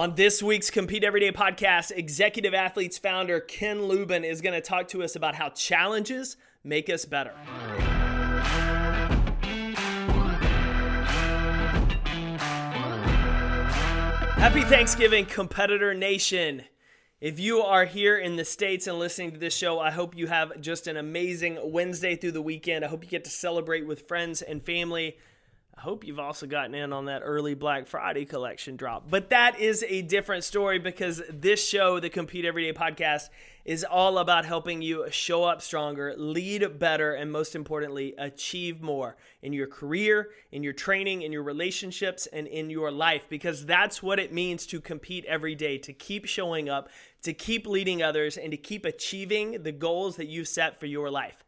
On this week's Compete Everyday podcast, Executive Athletes founder Ken Lubin is going to talk to us about how challenges make us better. Happy Thanksgiving, Competitor Nation. If you are here in the States and listening to this show, I hope you have just an amazing Wednesday through the weekend. I hope you get to celebrate with friends and family. Hope you've also gotten in on that early Black Friday collection drop. But that is a different story because this show, the Compete Everyday podcast, is all about helping you show up stronger, lead better, and most importantly, achieve more in your career, in your training, in your relationships, and in your life because that's what it means to compete every day, to keep showing up, to keep leading others, and to keep achieving the goals that you've set for your life.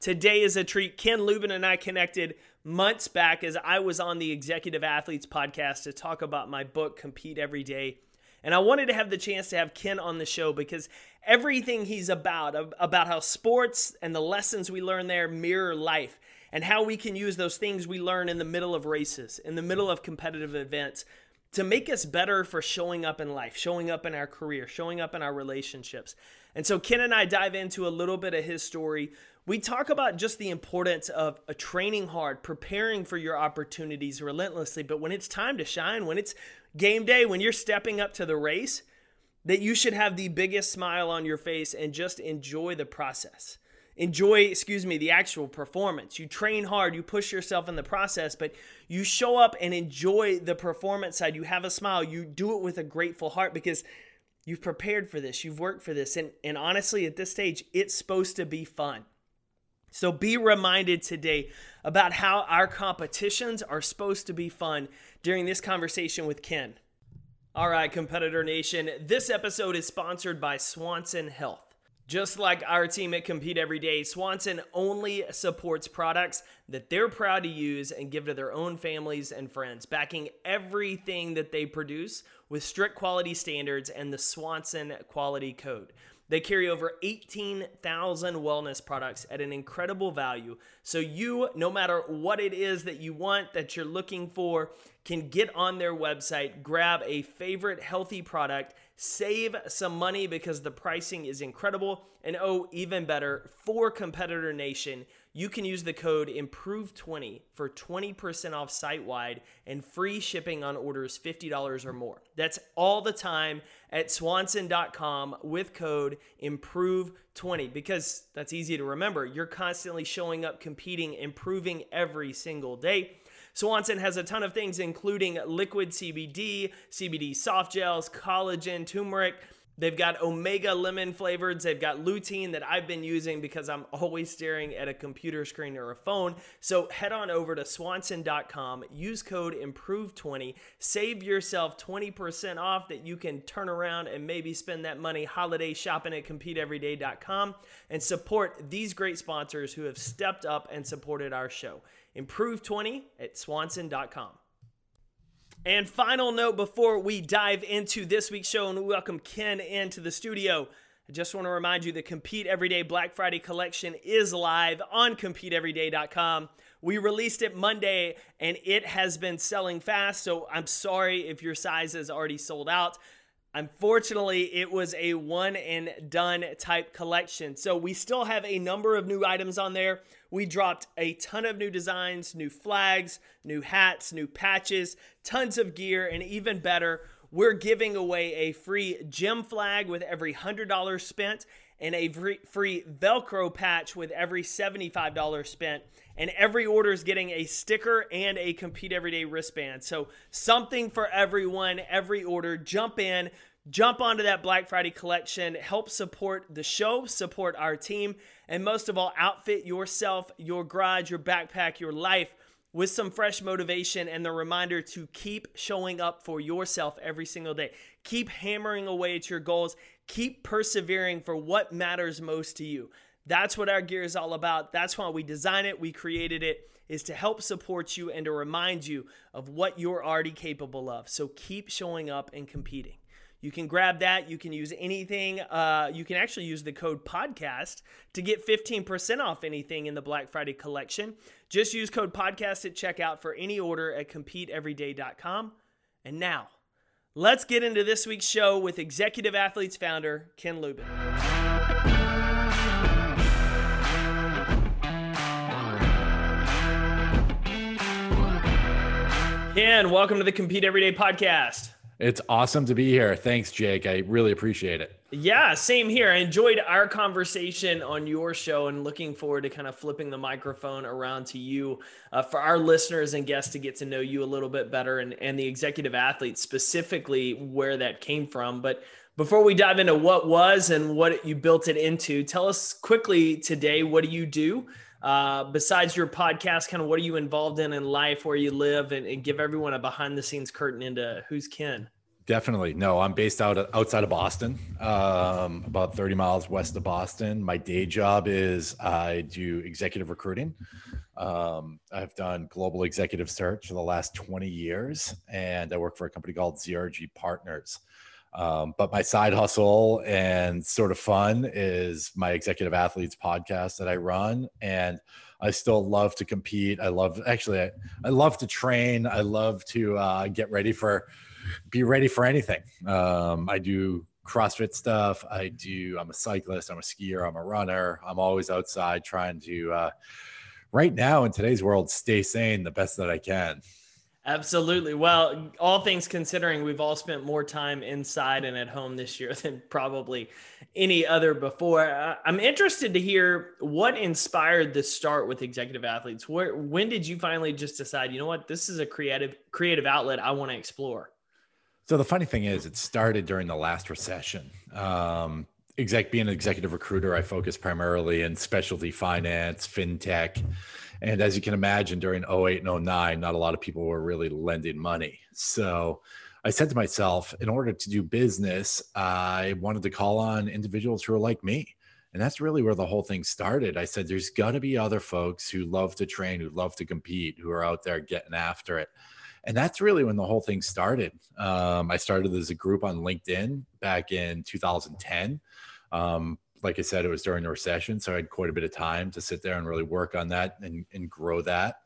Today is a treat. Ken Lubin and I connected months back as I was on the Executive Athletes podcast to talk about my book, Compete Every Day. And I wanted to have the chance to have Ken on the show because everything he's about, about how sports and the lessons we learn there mirror life and how we can use those things we learn in the middle of races, in the middle of competitive events to make us better for showing up in life, showing up in our career, showing up in our relationships. And so Ken and I dive into a little bit of his story. We talk about just the importance of a training hard, preparing for your opportunities relentlessly, but when it's time to shine, when it's game day, when you're stepping up to the race, that you should have the biggest smile on your face and just enjoy the process. Enjoy, excuse me, the actual performance. You train hard, you push yourself in the process, but you show up and enjoy the performance side. You have a smile, you do it with a grateful heart because You've prepared for this, you've worked for this. And, and honestly, at this stage, it's supposed to be fun. So be reminded today about how our competitions are supposed to be fun during this conversation with Ken. All right, Competitor Nation, this episode is sponsored by Swanson Health. Just like our team at Compete Every Day, Swanson only supports products that they're proud to use and give to their own families and friends, backing everything that they produce with strict quality standards and the Swanson quality code. They carry over 18,000 wellness products at an incredible value. So, you, no matter what it is that you want, that you're looking for, can get on their website, grab a favorite healthy product, save some money because the pricing is incredible, and oh, even better, for Competitor Nation, you can use the code IMPROVE20 for 20% off site wide and free shipping on orders $50 or more. That's all the time at swanson.com with code IMPROVE20 because that's easy to remember. You're constantly showing up, competing, improving every single day. Swanson has a ton of things, including liquid CBD, CBD soft gels, collagen, turmeric. They've got omega lemon flavors. They've got lutein that I've been using because I'm always staring at a computer screen or a phone. So head on over to swanson.com, use code IMPROVE20, save yourself 20% off that you can turn around and maybe spend that money holiday shopping at competeeveryday.com and support these great sponsors who have stepped up and supported our show. Improve 20 at swanson.com. And final note before we dive into this week's show and we welcome Ken into the studio. I just want to remind you the Compete Everyday Black Friday collection is live on CompeteEveryday.com. We released it Monday and it has been selling fast, so I'm sorry if your size is already sold out. Unfortunately, it was a one and done type collection. So we still have a number of new items on there. We dropped a ton of new designs, new flags, new hats, new patches, tons of gear, and even better, we're giving away a free gym flag with every $100 spent and a free Velcro patch with every $75 spent. And every order is getting a sticker and a Compete Everyday wristband. So, something for everyone, every order. Jump in, jump onto that Black Friday collection, help support the show, support our team, and most of all, outfit yourself, your garage, your backpack, your life with some fresh motivation and the reminder to keep showing up for yourself every single day. Keep hammering away at your goals, keep persevering for what matters most to you. That's what our gear is all about. That's why we design it, we created it is to help support you and to remind you of what you're already capable of. So keep showing up and competing. You can grab that. You can use anything. Uh, you can actually use the code podcast to get 15% off anything in the Black Friday collection. Just use code podcast at checkout for any order at competeeveryday.com. And now, Let's get into this week's show with Executive Athletes founder Ken Lubin. Ken, welcome to the Compete Everyday podcast. It's awesome to be here. Thanks, Jake. I really appreciate it. Yeah, same here. I enjoyed our conversation on your show and looking forward to kind of flipping the microphone around to you uh, for our listeners and guests to get to know you a little bit better and, and the executive athletes, specifically where that came from. But before we dive into what was and what you built it into, tell us quickly today what do you do? Uh, besides your podcast, kind of what are you involved in in life, where you live, and, and give everyone a behind the scenes curtain into who's Ken. Definitely. No, I'm based out outside of Boston, um, about 30 miles west of Boston. My day job is I do executive recruiting. Um, I've done global executive search for the last 20 years, and I work for a company called ZRG Partners. Um, but my side hustle and sort of fun is my executive athletes podcast that I run. And I still love to compete. I love, actually, I, I love to train. I love to uh, get ready for, be ready for anything. Um, I do CrossFit stuff. I do, I'm a cyclist, I'm a skier, I'm a runner. I'm always outside trying to, uh, right now in today's world, stay sane the best that I can. Absolutely. Well, all things considering, we've all spent more time inside and at home this year than probably any other before. I'm interested to hear what inspired the start with executive athletes. Where when did you finally just decide, you know what, this is a creative creative outlet I want to explore? So the funny thing is, it started during the last recession. Um, exec being an executive recruiter, I focus primarily in specialty finance, fintech and as you can imagine, during 08 and 09, not a lot of people were really lending money. So I said to myself, in order to do business, I wanted to call on individuals who are like me. And that's really where the whole thing started. I said, there's got to be other folks who love to train, who love to compete, who are out there getting after it. And that's really when the whole thing started. Um, I started as a group on LinkedIn back in 2010. Um, like I said, it was during the recession. So I had quite a bit of time to sit there and really work on that and, and grow that.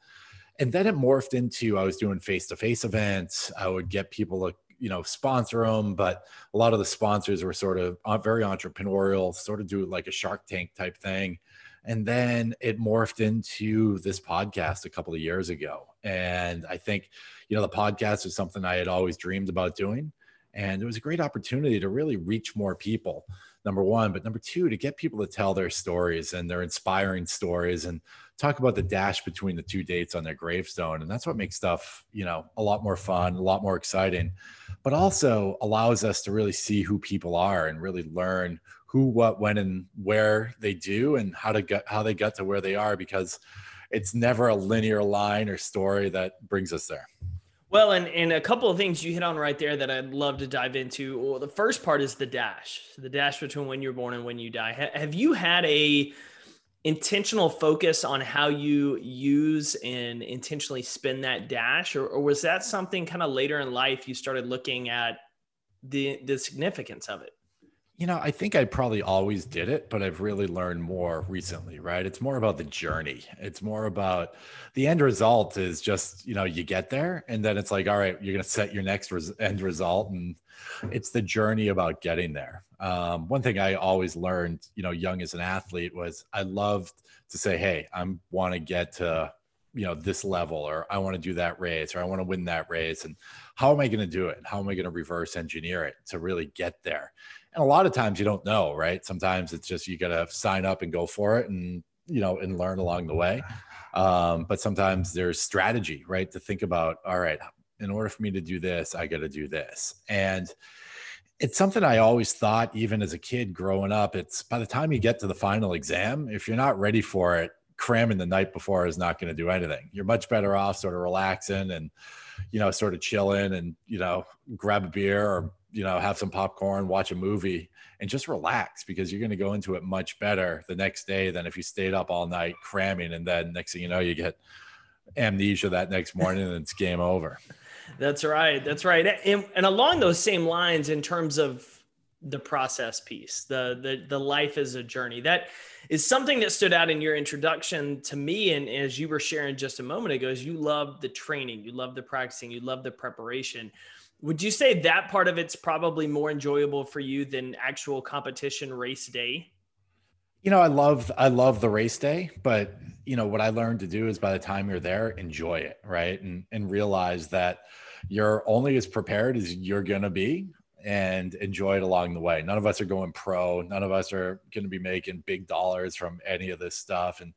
And then it morphed into I was doing face to face events. I would get people to, you know, sponsor them, but a lot of the sponsors were sort of uh, very entrepreneurial, sort of do like a Shark Tank type thing. And then it morphed into this podcast a couple of years ago. And I think, you know, the podcast was something I had always dreamed about doing. And it was a great opportunity to really reach more people number one but number two to get people to tell their stories and their inspiring stories and talk about the dash between the two dates on their gravestone. And that's what makes stuff you know a lot more fun a lot more exciting but also allows us to really see who people are and really learn who what when and where they do and how to get how they got to where they are because it's never a linear line or story that brings us there well, and, and a couple of things you hit on right there that I'd love to dive into. Well, the first part is the dash, the dash between when you're born and when you die. Ha- have you had a intentional focus on how you use and intentionally spend that dash, or, or was that something kind of later in life you started looking at the the significance of it? You know, I think I probably always did it, but I've really learned more recently, right? It's more about the journey. It's more about the end result is just, you know, you get there and then it's like, all right, you're going to set your next res- end result. And it's the journey about getting there. Um, one thing I always learned, you know, young as an athlete was I loved to say, hey, I want to get to, you know, this level or I want to do that race or I want to win that race. And how am I going to do it? How am I going to reverse engineer it to really get there? And a lot of times you don't know right? Sometimes it's just you gotta sign up and go for it and you know and learn along the way. Um, but sometimes there's strategy right to think about all right in order for me to do this i gotta do this. And it's something i always thought even as a kid growing up it's by the time you get to the final exam if you're not ready for it cramming the night before is not going to do anything. You're much better off sort of relaxing and you know sort of chilling and you know grab a beer or you know, have some popcorn, watch a movie, and just relax because you're going to go into it much better the next day than if you stayed up all night cramming and then next thing you know, you get amnesia that next morning and it's game over. That's right. That's right. And, and along those same lines, in terms of the process piece, the the the life is a journey. That is something that stood out in your introduction to me, and as you were sharing just a moment ago, is you love the training, you love the practicing, you love the preparation Would you say that part of it's probably more enjoyable for you than actual competition race day? You know, I love I love the race day, but you know what I learned to do is by the time you're there, enjoy it, right? And and realize that you're only as prepared as you're to be and enjoy it along the way. None of us are going pro. None of us are going to be making big dollars from any of this stuff. And,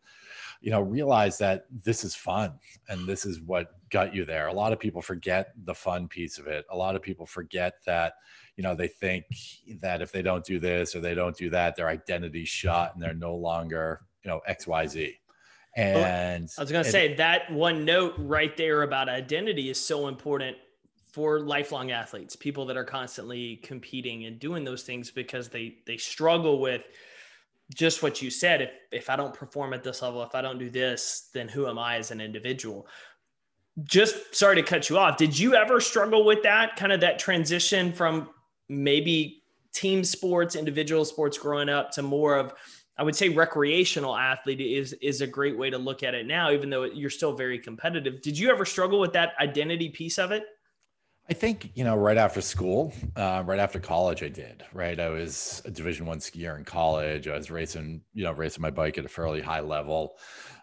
you know, realize that this is fun and this is what got you there. A lot of people forget the fun piece of it. A lot of people forget that, you know, they think that if they don't do this or they don't do that, their identity's shot and they're no longer, you know, XYZ. And I was going to say that one note right there about identity is so important for lifelong athletes, people that are constantly competing and doing those things because they they struggle with just what you said. If if I don't perform at this level, if I don't do this, then who am I as an individual? Just sorry to cut you off. Did you ever struggle with that kind of that transition from maybe team sports, individual sports growing up to more of I would say recreational athlete is is a great way to look at it now, even though you're still very competitive. Did you ever struggle with that identity piece of it? I think you know, right after school, uh, right after college, I did. Right, I was a Division One skier in college. I was racing, you know, racing my bike at a fairly high level,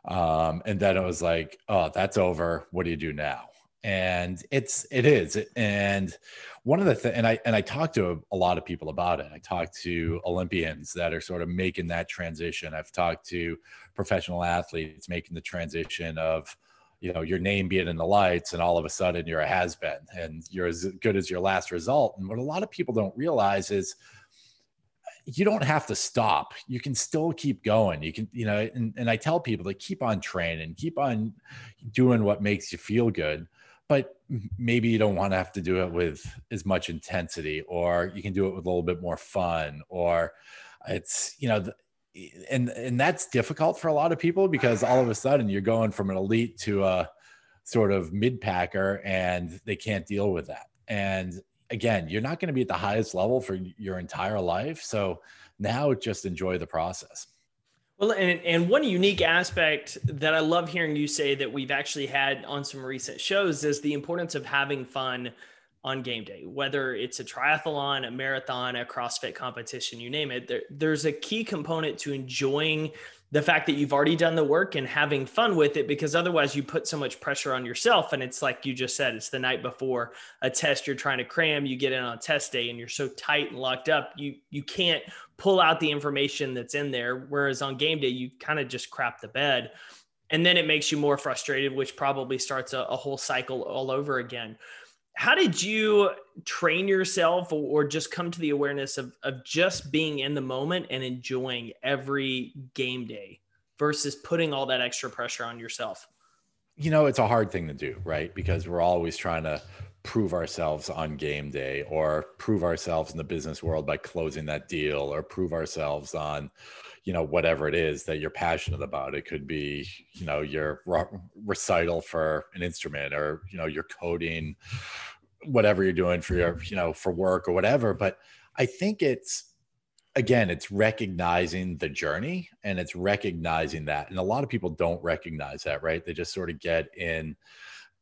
um, and then it was like, oh, that's over. What do you do now? And it's it is, and one of the things, and I and I talked to a, a lot of people about it. I talked to Olympians that are sort of making that transition. I've talked to professional athletes making the transition of you know your name being in the lights and all of a sudden you're a has been and you're as good as your last result. And what a lot of people don't realize is uh, you don't have to stop. You can still keep going. You can you know and, and i tell people to keep on training keep on doing what makes you feel good but maybe you don't want to have to do it with as much intensity or you can do it with a little bit more fun or it's you know and and that's difficult for a lot of people because all of a sudden you're going from an elite to a sort of mid packer and they can't deal with that. And again you're not going to be at the highest level for your entire life. So now just enjoy the process. Well and, and one unique aspect that i love hearing you say that we've actually had on some recent shows is the importance of having fun on game day, whether it's a triathlon, a marathon, a CrossFit competition, you name it. There, there's a key component to enjoying the fact that you've already done the work and having fun with it because otherwise you put so much pressure on yourself and it's like you just said it's the night before a test you're trying to cram you get in on test day and you're so tight and locked up you you can't pull out the information that's in there whereas on game day you kind of just crap the bed and then it makes you more frustrated which probably starts a, a whole cycle all over again how did you train yourself or just come to the awareness of, of just being in the moment and enjoying every game day versus putting all that extra pressure on yourself? You know it's a hard thing to do right? Because we're always trying to prove ourselves on game day or prove ourselves in the business world by closing that deal or prove ourselves on you know whatever it is that you're passionate about. It could be you know your re- recital for an instrument or you know your coding whatever you're doing for your you know for work or whatever. But i think it's again it's recognizing the journey and it's recognizing that. And a lot of people don't recognize that right? They just sort of get in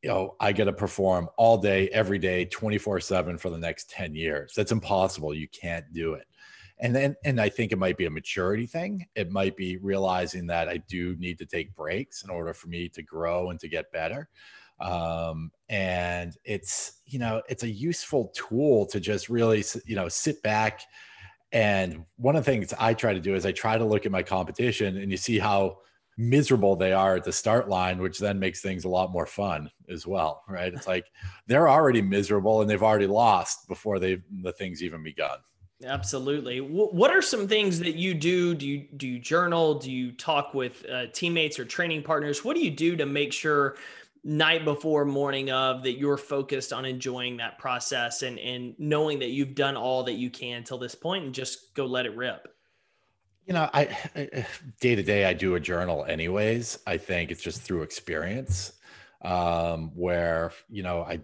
you know i got to perform all day every day 24 7 for the next 10 years. That's impossible. You can't do it. And then and i think it might be a maturity thing. It might be realizing that i do need to take breaks in order for me to grow and to get better. Um, and it's you know it's a useful tool to just really you know sit back. And one of the things i try to do is i try to look at my competition and you see how miserable they are at the start line which then makes things a lot more fun as well right it's like they're already miserable and they've already lost before they the things even begun Absolutely. What are some things that you do? Do you do you journal? Do you talk with uh, teammates or training partners? What do you do to make sure night before, morning of that you're focused on enjoying that process and and knowing that you've done all that you can till this point and just go let it rip? You know, I day to day I do a journal anyways. I think it's just through experience um where you know I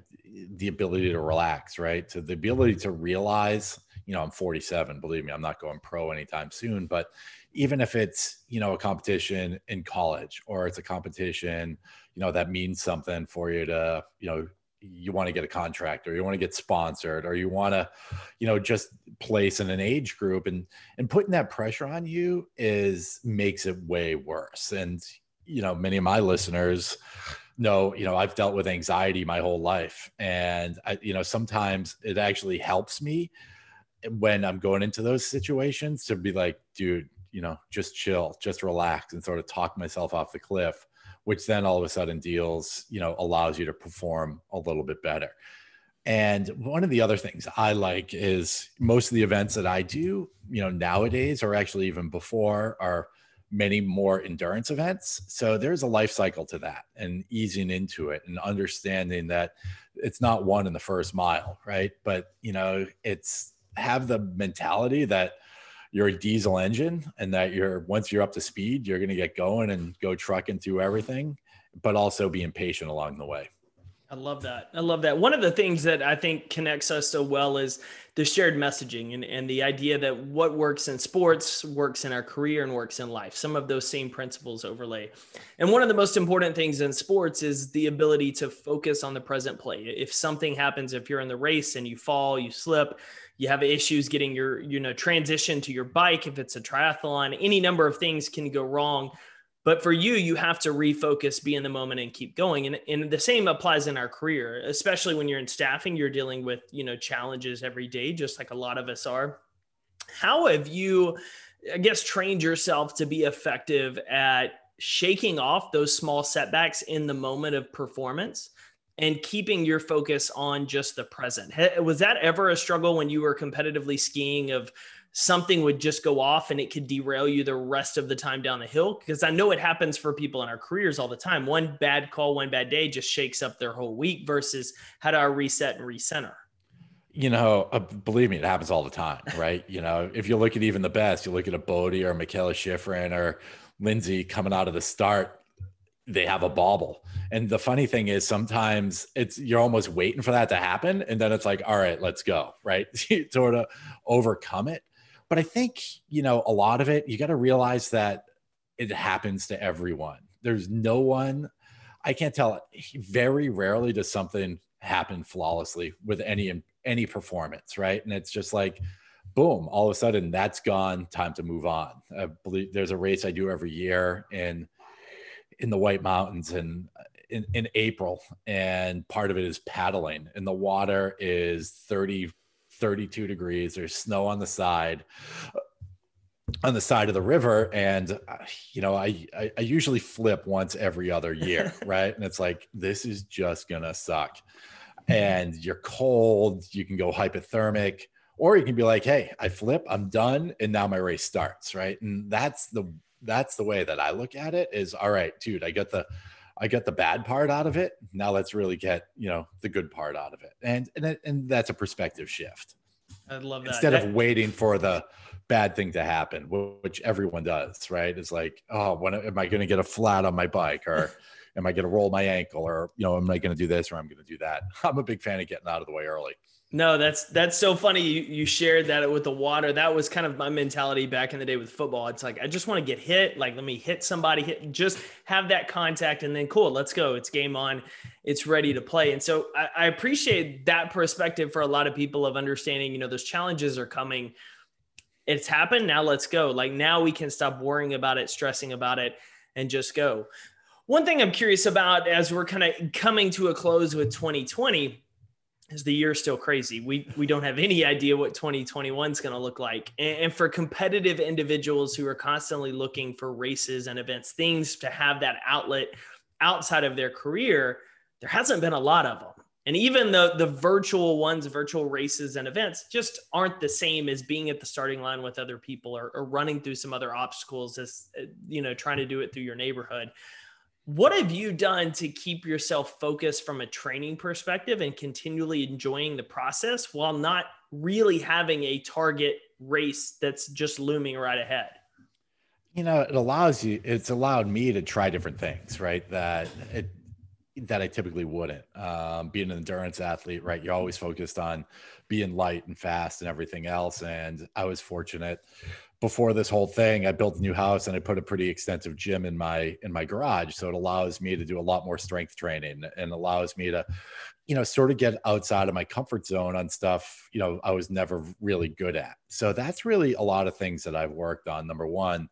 the ability to relax, right? So the ability to realize you know, I'm 47. Believe me, I'm not going pro anytime soon. But even if it's, you know, a competition in college or it's a competition, you know, that means something for you to, you know, you want to get a contract or you want to get sponsored or you want to you know just place in an age group and and putting that pressure on you is makes it way worse. And you know many of my listeners know you know i've dealt with anxiety my whole life and i you know sometimes it actually helps me when i'm going into those situations to be like dude you know just chill just relax and sort of talk myself off the cliff which then all of a sudden deals, you know, allows you to perform a little bit better. And one of the other things I like is most of the events that I do, you know, nowadays or actually even before are many more endurance events. So there's a life cycle to that and easing into it and understanding that it's not one in the first mile, right? But, you know, it's have the mentality that you're a diesel engine and that you're once you're up to speed you're going to get going and go trucking through everything but also being patient along the way I love that. I love that. One of the things that I think connects us so well is the shared messaging and, and the idea that what works in sports works in our career and works in life. Some of those same principles overlay. And one of the most important things in sports is the ability to focus on the present play. If something happens, if you're in the race and you fall, you slip, you have issues getting your you know transition to your bike if it's a triathlon any number of things can go wrong but for you you have to refocus be in the moment and keep going and, and the same applies in our career especially when you're in staffing you're dealing with you know challenges every day just like a lot of us are how have you i guess trained yourself to be effective at shaking off those small setbacks in the moment of performance and keeping your focus on just the present. Was that ever a struggle when you were competitively skiing of something would just go off and it could derail you the rest of the time down the hill? Because I know it happens for people in our careers all the time. One bad call, one bad day just shakes up their whole week versus how do I reset and recenter? You know, uh, believe me, it happens all the time, right? you know, if you look at even the best, you look at a Bode or Mikaela Shiffrin or Lindsay coming out of the start, they have a bobble. And the funny thing is sometimes it's you're almost waiting for that to happen. And then it's like, all right, let's go. Right. sort of overcome it. But I think, you know, a lot of it, you got to realize that it happens to everyone. There's no one, I can't tell very rarely does something happen flawlessly with any any performance, right? And it's just like boom, all of a sudden that's gone, time to move on. I believe there's a race I do every year in in the White Mountains and in, in April, and part of it is paddling, and the water is 30, 32 degrees. There's snow on the side on the side of the river and uh, you know I, I, I usually flip once every other year right? And it's like this is just gonna suck. And you're cold you can go hypothermic or you can be like hey i flip i'm done and now my race starts right? And that's the that's the way that I look at it is all right, dude, I get the I get the bad part out of it. Now let's really get, you know, the good part out of it. And and, and that's a perspective shift. I love that. Instead that, of waiting for the bad thing to happen, which everyone does, right? It's like, oh, when am I going to get a flat on my bike or am I going to roll my ankle or, you know, am I going to do this or I'm going to do that? I'm a big fan of getting out of the way early. No, that's that's so funny. You you shared that with the water. That was kind of my mentality back in the day with football. It's like I just want to get hit. Like let me hit somebody, hit just have that contact, and then cool, let's go. It's game on. It's ready to play. And so I, I appreciate that perspective for a lot of people of understanding. You know, those challenges are coming. It's happened. Now let's go. Like now we can stop worrying about it, stressing about it, and just go. One thing I'm curious about as we're kind of coming to a close with 2020 is the year still crazy? We we don't have any idea what 2021 is going to look like. And, and, for competitive individuals who are constantly looking for races and events, things to have that outlet outside of their career, there hasn't been a lot of them. And even the the virtual ones, virtual races and events, just aren't the same as being at the starting line with other people or, or running through some other obstacles as uh, you know trying to do it through your neighborhood. What have you done to keep yourself focused from a training perspective and continually enjoying the process while not really having a target race that's just looming right ahead? You know, it allows you, it's allowed me to try different things, right? That it, that I typically wouldn't. Um, being an endurance athlete, right? You're always focused on being light and fast and everything else. And I was fortunate before this whole thing, I built a new house and I put a pretty extensive gym in my in my garage. So it allows me to do a lot more strength training and allows me to you know, sort of get outside of my comfort zone on stuff, you know, I was never really good at. So that's really a lot of things that I've worked on. Number one.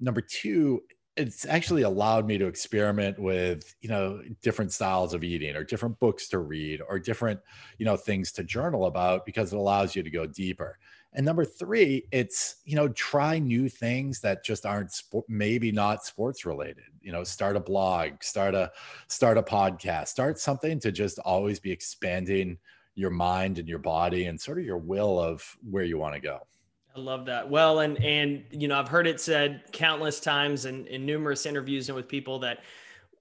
Number two, it's actually allowed me to experiment with you know different styles of eating or different books to read or different you know things to journal about because it allows you to go deeper and number three it's you know try new things that just aren't sport, maybe not sports related you know start a blog start a start a podcast start something to just always be expanding your mind and your body and sort of your will of where you want to go I love that. Well, and and you know, I've heard it said countless times in, in numerous interviews and with people that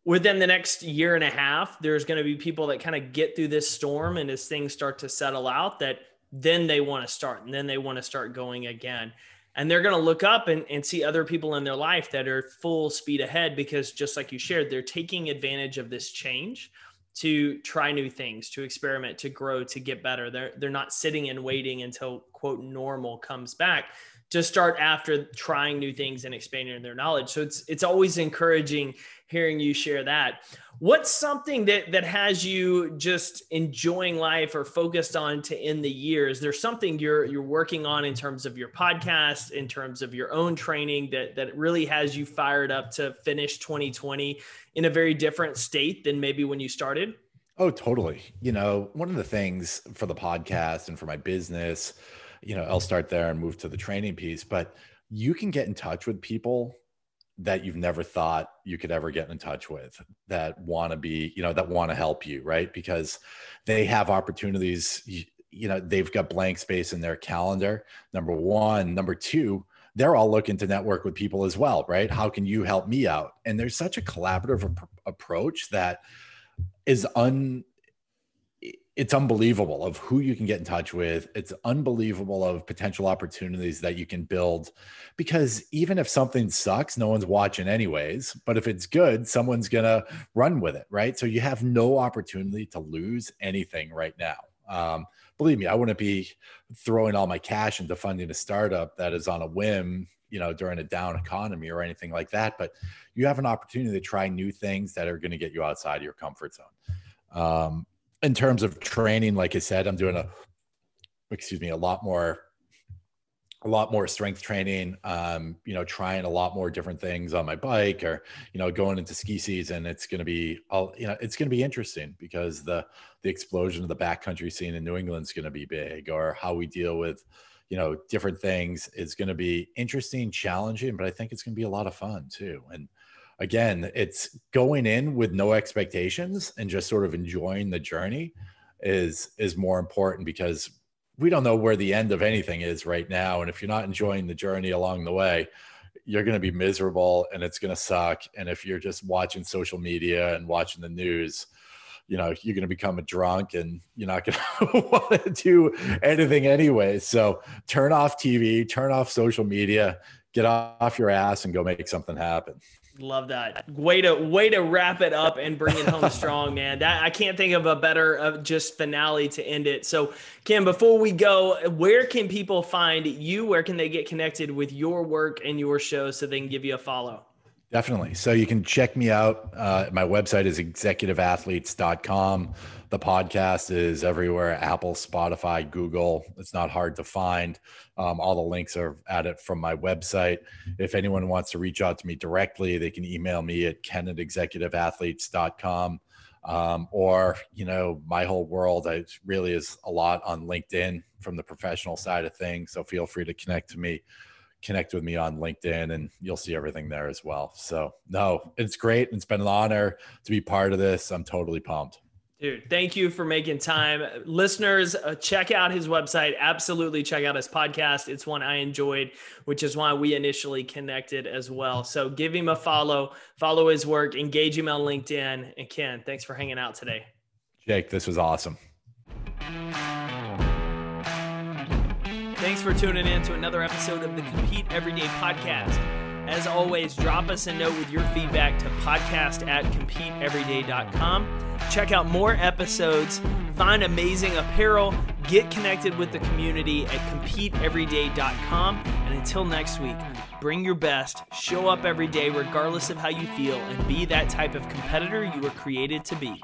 within the next year and a half, there's going to be people that kind of get through this storm, and as things start to settle out, that then they want to start, and then they want to start going again. And they're going to look up and, and see other people in their life that are full speed ahead because, just like you shared, they're taking advantage of this change to try new things, to experiment, to grow, to get better. They're they're not sitting and waiting until quote normal comes back to start after trying new things and expanding their knowledge. So it's it's always encouraging hearing you share that. What's something that that has you just enjoying life or focused on to end the year? Is there something you're you're working on in terms of your podcast, in terms of your own training that that really has you fired up to finish 2020 in a very different state than maybe when you started? Oh, totally. You know, one of the things for the podcast and for my business, you know, I'll start there and move to the training piece, but you can get in touch with people that you've never thought you could ever get in touch with that want to be, you know, that want to help you, right? Because they have opportunities, you, know, they've got blank space in their calendar. Number one, number two, they're all looking to network with people as well, right? How can you help me out? And there's such a collaborative ap- approach that is un it's unbelievable of who you can get in touch with. It's unbelievable of potential opportunities that you can build because even if something sucks, no one's watching anyways. But if it's good, someone's going to run with it, right? So you have no opportunity to lose anything right now. Um, believe me, I wouldn't be throwing all my cash into funding a startup that is on a whim, you know, during a down economy or anything like that. But you have an opportunity to try new things that are going to get you outside your comfort zone. Um, in terms of training, like I said, I'm doing a, excuse me, a lot more, a lot more strength training. Um, you know, trying a lot more different things on my bike, or you know, going into ski season. It's going to be, all you know, it's going to be interesting because the the explosion of the backcountry scene in New England is going to be big, or how we deal with, you know, different things is going to be interesting, challenging, but I think it's going to be a lot of fun too. And again, it's going in with no expectations and just sort of enjoying the journey is is more important because we don't know where the end of anything is right now. And if you're not enjoying the journey along the way you're going to be miserable and it's going to suck. And if you're just watching social media and watching the news you know you're going to become a drunk and you're not going to want to do anything anyway. So turn off tv turn off social media get off your ass and go make something happen Love that. Way to way to wrap it up and bring it home strong, man. That I can't think of a better uh, just finale to end it. So, Ken, before we go, where can people find you? Where can they get connected with your work and your show so they can give you a follow? Definitely. So you can check me out. Uh, my website is executiveathletes.com. The podcast is everywhere Apple, Spotify, Google. It's not hard to find. Um, all the links are at it from my website. If anyone wants to reach out to me directly, they can email me at ken at executiveathletes.com. Um, or, you know, my whole world I, really is a lot on LinkedIn from the professional side of things. So feel free to connect to me connect with me on LinkedIn and you'll see everything there as well. So, no, it's great. It's been an honor to be part of this. I'm totally pumped. Dude, thank you for making time. Listeners, uh, check out his website. Absolutely check out his podcast. It's one I enjoyed, which is why we initially connected as well. So give him a follow, follow his work, engage him on LinkedIn. And Ken, thanks for hanging out today. Jake, this was awesome. Thanks for tuning in to another episode of the Compete Everyday podcast. As always, drop us a note with your feedback to podcast at competeeveryday.com. Check out more episodes, find amazing apparel, get connected with the community at competeeveryday.com. And until next week, bring your best, show up every day, regardless of how you feel, and be that type of competitor you were created to be.